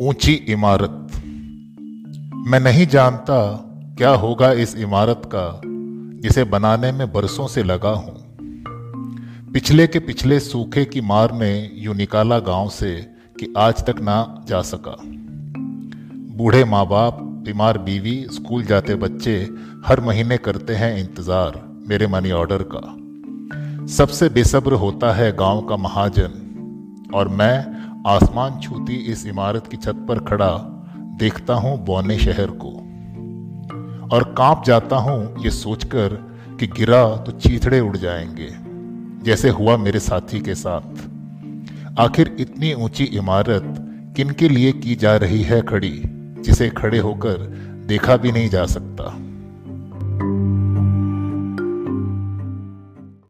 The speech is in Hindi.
ऊँची इमारत। मैं नहीं जानता क्या होगा इस इमारत का, जिसे बनाने में बरसों से लगा हूँ। पिछले के पिछले सूखे की मार ने यूँ निकाला गाँव से कि आज तक ना जा सका। बूढ़े माँ बाप बीमार बीवी, स्कूल जाते बच्चे हर महीने करते हैं इंतज़ार मेरे मनी ऑर्डर का। सबसे बेसब्र होता है गाँव का महाजन और मैं आसमान छूती इस इमारत की छत पर खड़ा, देखता हूँ बौने शहर को। और काँप जाता हूँ ये सोचकर कि गिरा तो चीथड़े उड़ जाएँगे, जैसे हुआ मेरे साथी के साथ। आखिर इतनी ऊँची इमारत किन के लिए की जा रही है खड़ी, जिसे खड़े होकर देखा भी नहीं जा सकता?